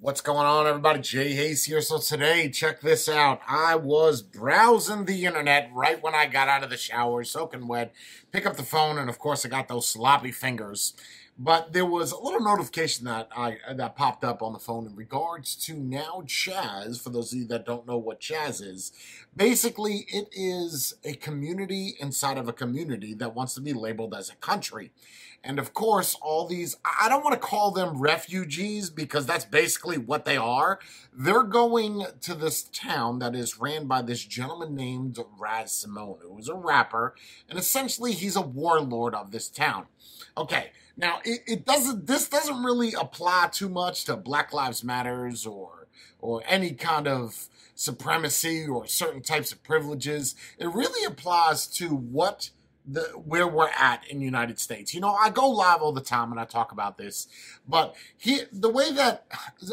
What's going on, everybody? Jay Hayes here. So, today, check this out. I was browsing the internet right when I got out of the shower, soaking wet, pick up the phone, and of course, I got those sloppy fingers. But there was a little notification that I that popped up on the phone in regards to now Chaz. For those of you that don't know what Chaz is, basically it is a community inside of a community that wants to be labeled as a country. And of course, all these, I don't want to call them refugees because that's basically what they are. They're going to this town that is ran by this gentleman named Raz Simone, who is a rapper, and essentially he's a warlord of this town. Okay, now it, it doesn't, this doesn't really apply too much to Black Lives Matters or, or any kind of supremacy or certain types of privileges. It really applies to what the where we're at in the United States. You know, I go live all the time and I talk about this, but he the way that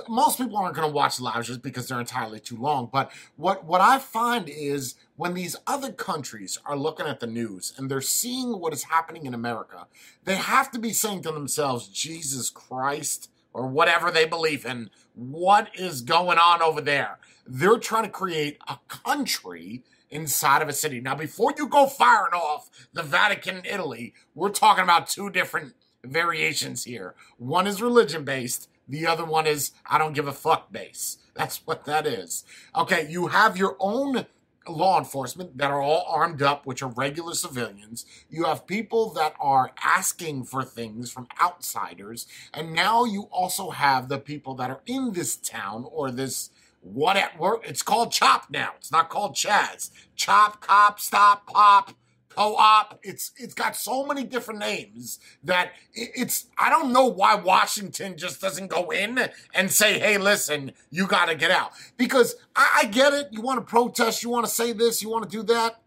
most people aren't going to watch lives just because they're entirely too long. But what what I find is when these other countries are looking at the news and they're seeing what is happening in America, they have to be saying to themselves, "Jesus Christ." Or whatever they believe in. What is going on over there? They're trying to create a country inside of a city. Now, before you go firing off the Vatican, Italy, we're talking about two different variations here. One is religion based, the other one is I don't give a fuck base. That's what that is. Okay, you have your own law enforcement that are all armed up, which are regular civilians. You have people that are asking for things from outsiders. And now you also have the people that are in this town or this what at work? It's called Chop now. It's not called Chaz. Chop, Cop, Stop, Pop, Co-op. It's it's got so many different names that it's. I don't know why Washington just doesn't go in and say, "Hey, listen, you got to get out." Because I, I get it. You want to protest. You want to say this. You want to do that.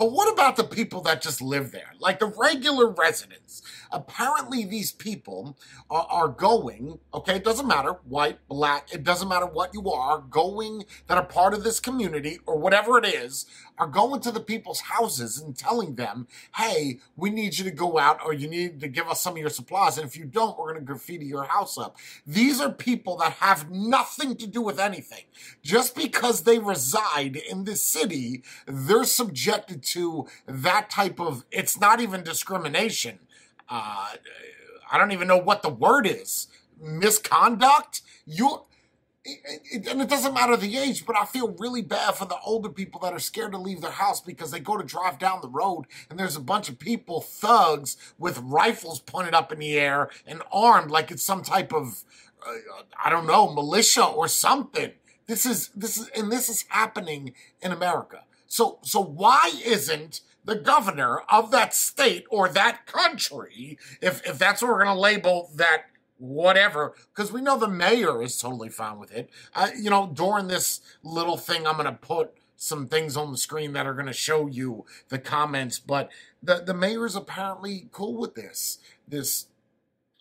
But what about the people that just live there? Like the regular residents. Apparently, these people are, are, going, okay, it doesn't matter, white, black, it doesn't matter what you are, going that are part of this community or whatever it is, are going to the people's houses and telling them, hey, we need you to go out or you need to give us some of your supplies. And if you don't, we're going to graffiti your house up. These are people that have nothing to do with anything. Just because they reside in this city, they're subjected to that type of, it's not even discrimination. Uh, I don't even know what the word is. Misconduct? You, it, it, and it doesn't matter the age, but I feel really bad for the older people that are scared to leave their house because they go to drive down the road and there's a bunch of people, thugs, with rifles pointed up in the air and armed like it's some type of, uh, I don't know, militia or something. This is this is and this is happening in America. So, so why isn't the governor of that state or that country, if, if that's what we're going to label that whatever, because we know the mayor is totally fine with it. You know, during this little thing, I'm going to put some things on the screen that are going to show you the comments, but the, the mayor is apparently cool with this. This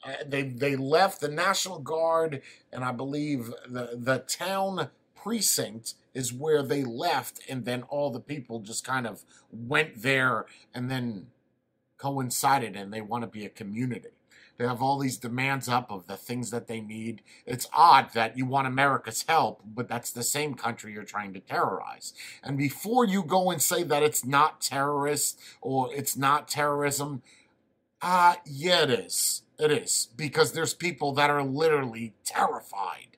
uh, they they left the National Guard and I believe the the town precinct is where they left, and then all the people just kind of went there and then coincided, and they want to be a community. They have all these demands up of the things that they need. It's odd that you want America's help, but that's the same country you're trying to terrorize. And before you go and say that it's not terrorist or it's not terrorism, uh, yeah, it is. It is. Because there's people that are literally terrified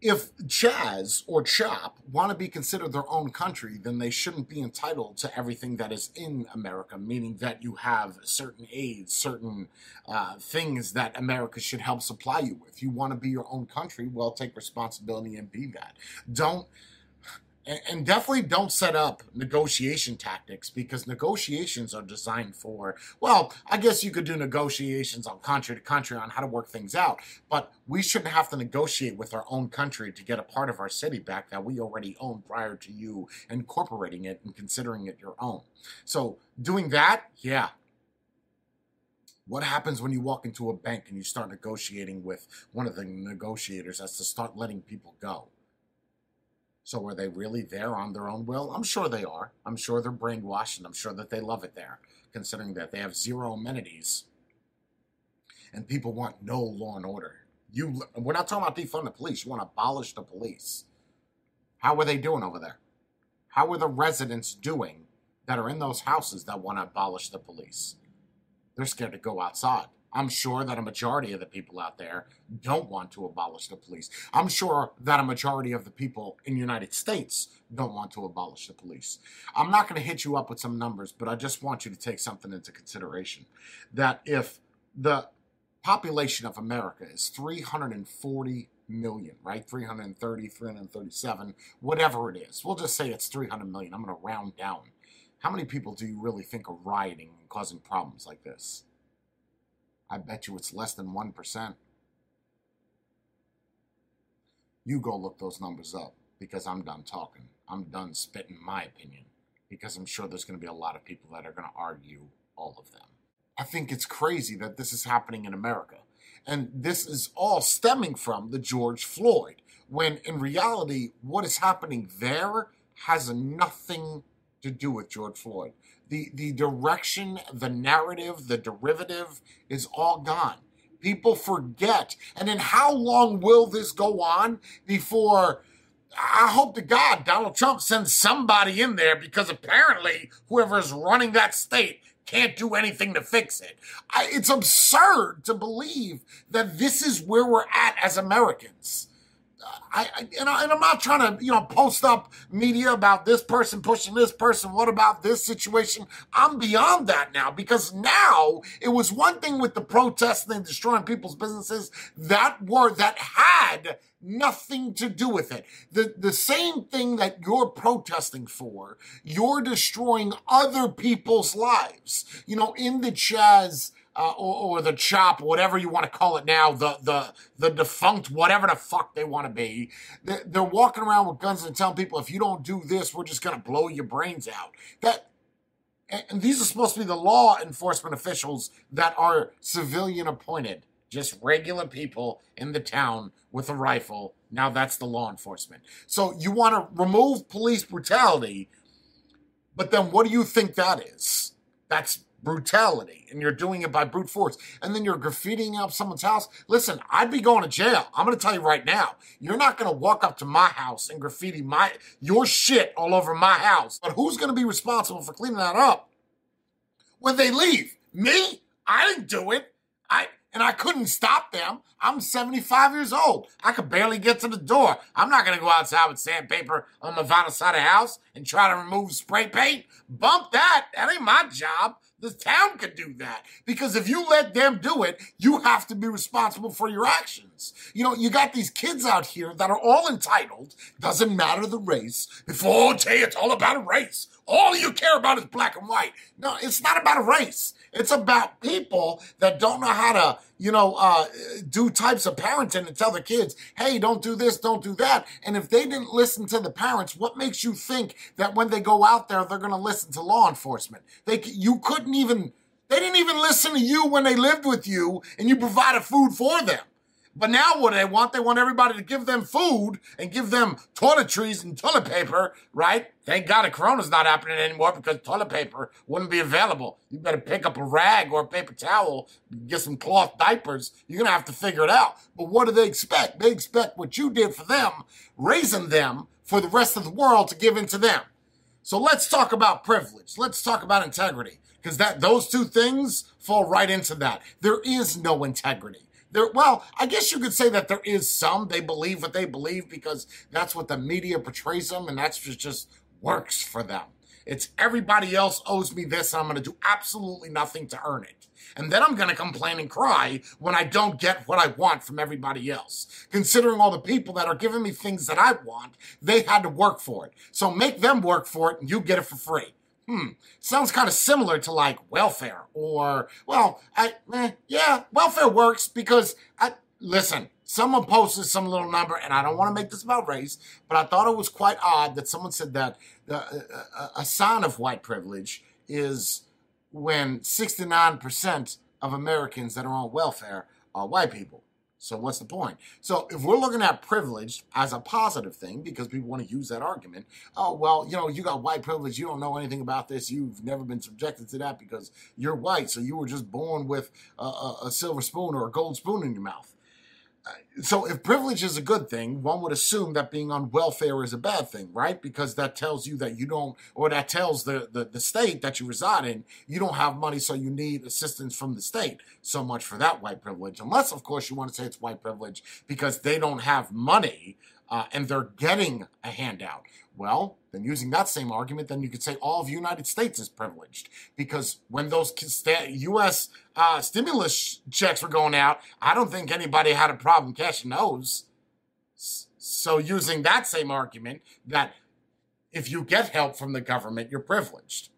if Chaz or Chop want to be considered their own country, then they shouldn't be entitled to everything that is in America, meaning that you have certain aids, certain uh, things that America should help supply you with. You want to be your own country, well, take responsibility and be that. Don't and, definitely don't set up negotiation tactics because negotiations are designed for well i guess you could do negotiations on country to country on how to work things out but we shouldn't have to negotiate with our own country to get a part of our city back that we already own prior to you incorporating it and considering it your own. So doing that yeah. What happens when you walk into a bank and you start negotiating with one of the negotiators as to start letting people go so are they really there on their own will? I'm sure they are. I'm sure they're brainwashed and I'm sure that they love it there, considering that they have zero amenities. And people want no law and order. You, we're not talking about defund the police. You want to abolish the police. How are they doing over there? How are the residents doing that are in those houses that want to abolish the police? They're scared to go outside. I'm sure that a majority of the people out there don't want to abolish the police. I'm sure that a majority of the people in the United States don't want to abolish the police. I'm not going to hit you up with some numbers, but I just want you to take something into consideration. That if the population of America is 340 million, right? 330, 337, whatever it is. We'll just say it's 300 million. I'm going to round down. How many people do you really think are rioting and causing problems like this? I bet you it's less than 1%. You go look those numbers up because I'm done talking. I'm done spitting my opinion because I'm sure there's going to be a lot of people that are going to argue all of them. I think it's crazy that this is happening in America. And this is all stemming from the George Floyd, when in reality, what is happening there has nothing to do with George Floyd. The, the direction, the narrative, the derivative is all gone. People forget. And then how long will this go on before I hope to God Donald Trump sends somebody in there because apparently whoever is running that state can't do anything to fix it. I, it's absurd to believe that this is where we're at as Americans. I, I, and, I, am not trying to, you know, post up media about this person pushing this person. What about this situation? I'm beyond that now because now it was one thing with the protests and destroying people's businesses that were that had nothing to do with it. The the same thing that you're protesting for, you're destroying other people's lives. You know, in the Chaz uh, or, or, the chop, whatever you want to call it now, the the the defunct, whatever the fuck they want to be. They're, they're walking around with guns and telling people, if you don't do this, we're just gonna blow your brains out. That and these are supposed to be the law enforcement officials that are civilian appointed, just regular people in the town with a rifle. Now that's the law enforcement. So you want to remove police brutality, but then what do you think that is? That's brutality and you're doing it by brute force and then you're graffitiing up someone's house listen i'd be going to jail i'm going to tell you right now you're not going to walk up to my house and graffiti my your shit all over my house but who's going to be responsible for cleaning that up when they leave me i didn't do it i and I couldn't stop them. I'm 75 years old. I could barely get to the door. I'm not going to go outside with sandpaper on my vinyl side of the house and try to remove spray paint. Bump that. That ain't my job. The town could do that because if you let them do it, you have to be responsible for your actions. You know, you got these kids out here that are all entitled. Doesn't matter the race. Before Jay, it's all about race. All you care about is black and white. No, it's not about race. It's about people that don't know how to, you know, uh, do types of parenting and tell the kids, hey, don't do this, don't do that. And if they didn't listen to the parents, what makes you think that when they go out there, they're going to listen to law enforcement? They, you couldn't even, they didn't even listen to you when they lived with you and you provided food for them. But now what do they want? They want everybody to give them food and give them toiletries and toilet paper, right? Thank God the corona's not happening anymore because toilet paper wouldn't be available. You better pick up a rag or a paper towel, get some cloth diapers. You're going to have to figure it out. But what do they expect? They expect what you did for them, raising them for the rest of the world to give into them. So let's talk about privilege. Let's talk about integrity because that those two things fall right into that. There is no integrity. There, well, I guess you could say that there is some. They believe what they believe because that's what the media portrays them, and that's just works for them. It's everybody else owes me this, and I'm going to do absolutely nothing to earn it. And then I'm going to complain and cry when I don't get what I want from everybody else. Considering all the people that are giving me things that I want, they had to work for it. So make them work for it and you get it for free hmm, sounds kind of similar to like welfare or, well, I, eh, yeah, welfare works because I, listen, someone posted some little number and I don't want to make this about race, but I thought it was quite odd that someone said that uh, uh a sign of white privilege is when 69% of Americans that are on welfare are white people. So what's the point? So if we're looking at privilege as a positive thing, because people want to use that argument, oh well, you know, you got white privilege, you don't know anything about this, you've never been subjected to that because you're white, so you were just born with a, a, a silver spoon or a gold spoon in your mouth. I, so if privilege is a good thing, one would assume that being on welfare is a bad thing, right? Because that tells you that you don't, or that tells the, the, the state that you reside in, you don't have money, so you need assistance from the state. So much for that white privilege. Unless, of course, you want to say it's white privilege because they don't have money uh, and they're getting a handout. Well, then using that same argument, then you could say all of the United States is privileged because when those U.S. Uh, stimulus checks were going out, I don't think anybody had a problem those. So using that same argument that if you get help from the government, you're privileged.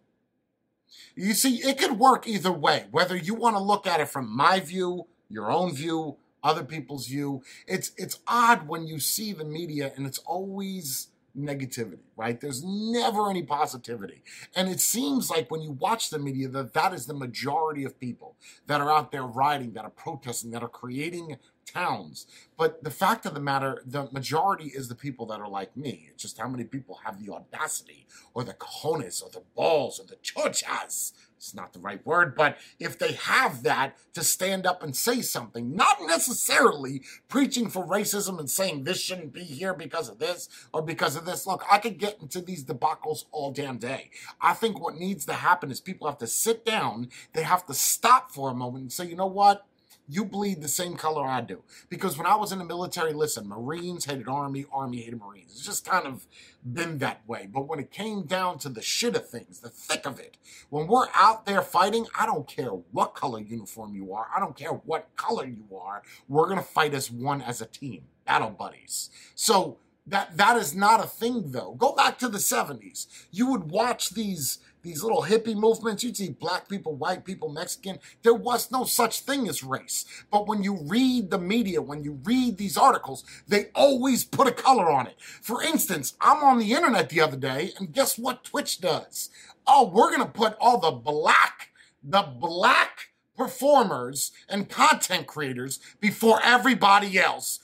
You see, it could work either way, whether you want to look at it from my view, your own view, other people's view. It's it's odd when you see the media and it's always negativity, right? There's never any positivity. And it seems like when you watch the media that that is the majority of people that are out there rioting, that are protesting, that are creating towns. But the fact of the matter, the majority is the people that are like me. It's just how many people have the audacity or the cojones or the balls or the chochas it's not the right word, but if they have that to stand up and say something, not necessarily preaching for racism and saying this shouldn't be here because of this or because of this. Look, I could get into these debacles all damn day. I think what needs to happen is people have to sit down, they have to stop for a moment and say, you know what? You bleed the same color I do. Because when I was in the military, listen, Marines hated Army, Army hated Marines. It's just kind of been that way. But when it came down to the shit of things, the thick of it, when we're out there fighting, I don't care what color uniform you are, I don't care what color you are, we're going to fight as one as a team, battle buddies. So that that is not a thing though. Go back to the 70s. You would watch these these little hippie movements, you'd see black people, white people, Mexican. There was no such thing as race. But when you read the media, when you read these articles, they always put a color on it. For instance, I'm on the internet the other day, and guess what Twitch does? Oh, we're to put all the black, the black performers and content creators before everybody else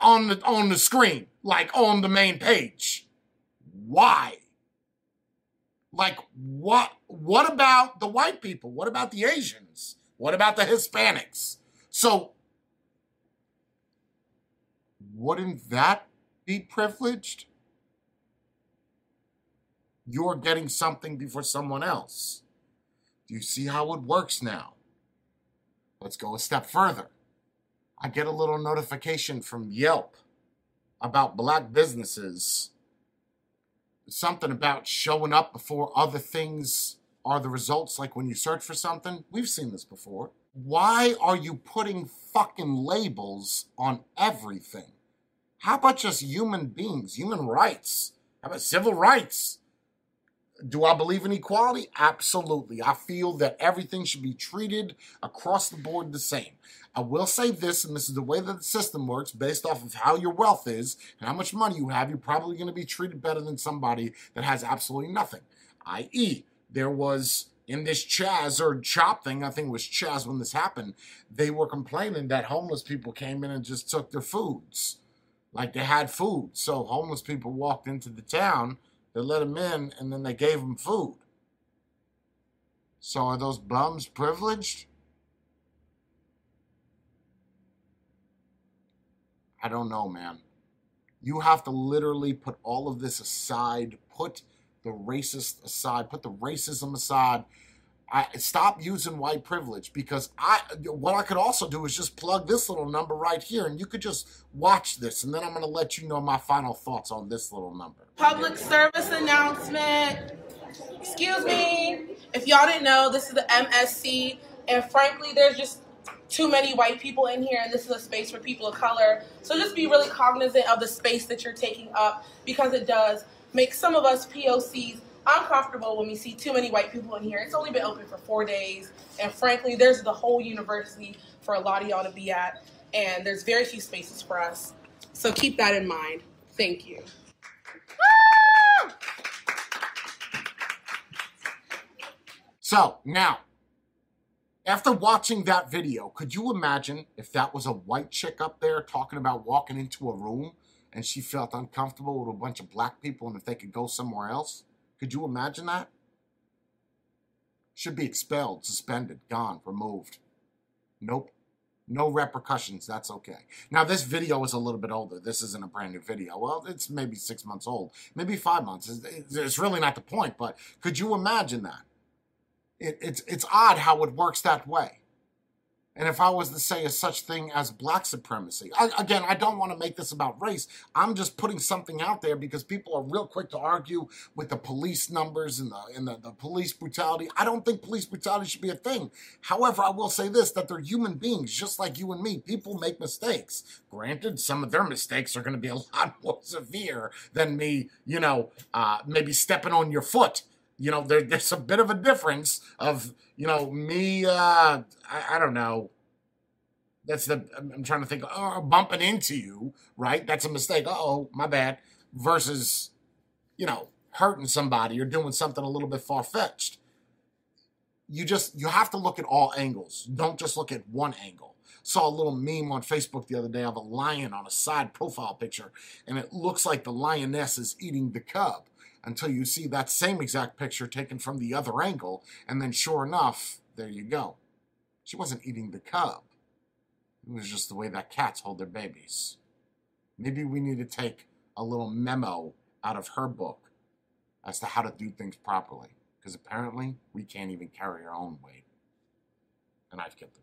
on the on the screen, like on the main page. Why? Like what what about the white people? What about the Asians? What about the Hispanics? So wouldn't that be privileged? You're getting something before someone else. Do you see how it works now? Let's go a step further. I get a little notification from Yelp about black businesses something about showing up before other things are the results, like when you search for something. We've seen this before. Why are you putting fucking labels on everything? How about just human beings, human rights? How about civil rights? Do I believe in equality? Absolutely. I feel that everything should be treated across the board the same. I will say this, and this is the way that the system works based off of how your wealth is and how much money you have, you're probably going to be treated better than somebody that has absolutely nothing. I.e., there was in this Chaz or Chop thing, I think it was Chaz when this happened, they were complaining that homeless people came in and just took their foods. Like they had food. So homeless people walked into the town, they let them in, and then they gave them food. So are those bums privileged? I don't know, man. You have to literally put all of this aside, put the racist aside, put the racism aside. I stop using white privilege because I what I could also do is just plug this little number right here and you could just watch this and then I'm going to let you know my final thoughts on this little number. Public service announcement. Excuse me. If y'all didn't know, this is the MSC and frankly there's just too many white people in here, and this is a space for people of color. So just be really cognizant of the space that you're taking up because it does make some of us POCs uncomfortable when we see too many white people in here. It's only been open for four days, and frankly, there's the whole university for a lot of y'all to be at, and there's very few spaces for us. So keep that in mind. Thank you. So now after watching that video, could you imagine if that was a white chick up there talking about walking into a room and she felt uncomfortable with a bunch of black people and if they could go somewhere else? Could you imagine that? Should be expelled, suspended, gone, removed. Nope. No repercussions. That's okay. Now, this video is a little bit older. This isn't a brand new video. Well, it's maybe six months old, maybe five months. It's, really not the point, but could you imagine that? It, it's, it's odd how it works that way. And if I was to say such thing as black supremacy, I, again, I don't want to make this about race. I'm just putting something out there because people are real quick to argue with the police numbers and the and the, the police brutality. I don't think police brutality should be a thing. However, I will say this: that they're human beings, just like you and me. People make mistakes. Granted, some of their mistakes are going to be a lot more severe than me, you know, uh, maybe stepping on your foot you know, there, there's a bit of a difference of, you know, me, uh, I, I don't know. That's the, I'm trying to think, oh, bumping into you, right? That's a mistake. oh, my bad. Versus, you know, hurting somebody or doing something a little bit far fetched. You just, you have to look at all angles. Don't just look at one angle. Saw a little meme on Facebook the other day of a lion on a side profile picture, and it looks like the lioness is eating the cub until you see that same exact picture taken from the other angle, and then sure enough, there you go. She wasn't eating the cub. It was just the way that cats hold their babies. Maybe we need to take a little memo out of her book as to how to do things properly. Because apparently we can't even carry our own weight. And I've kept you?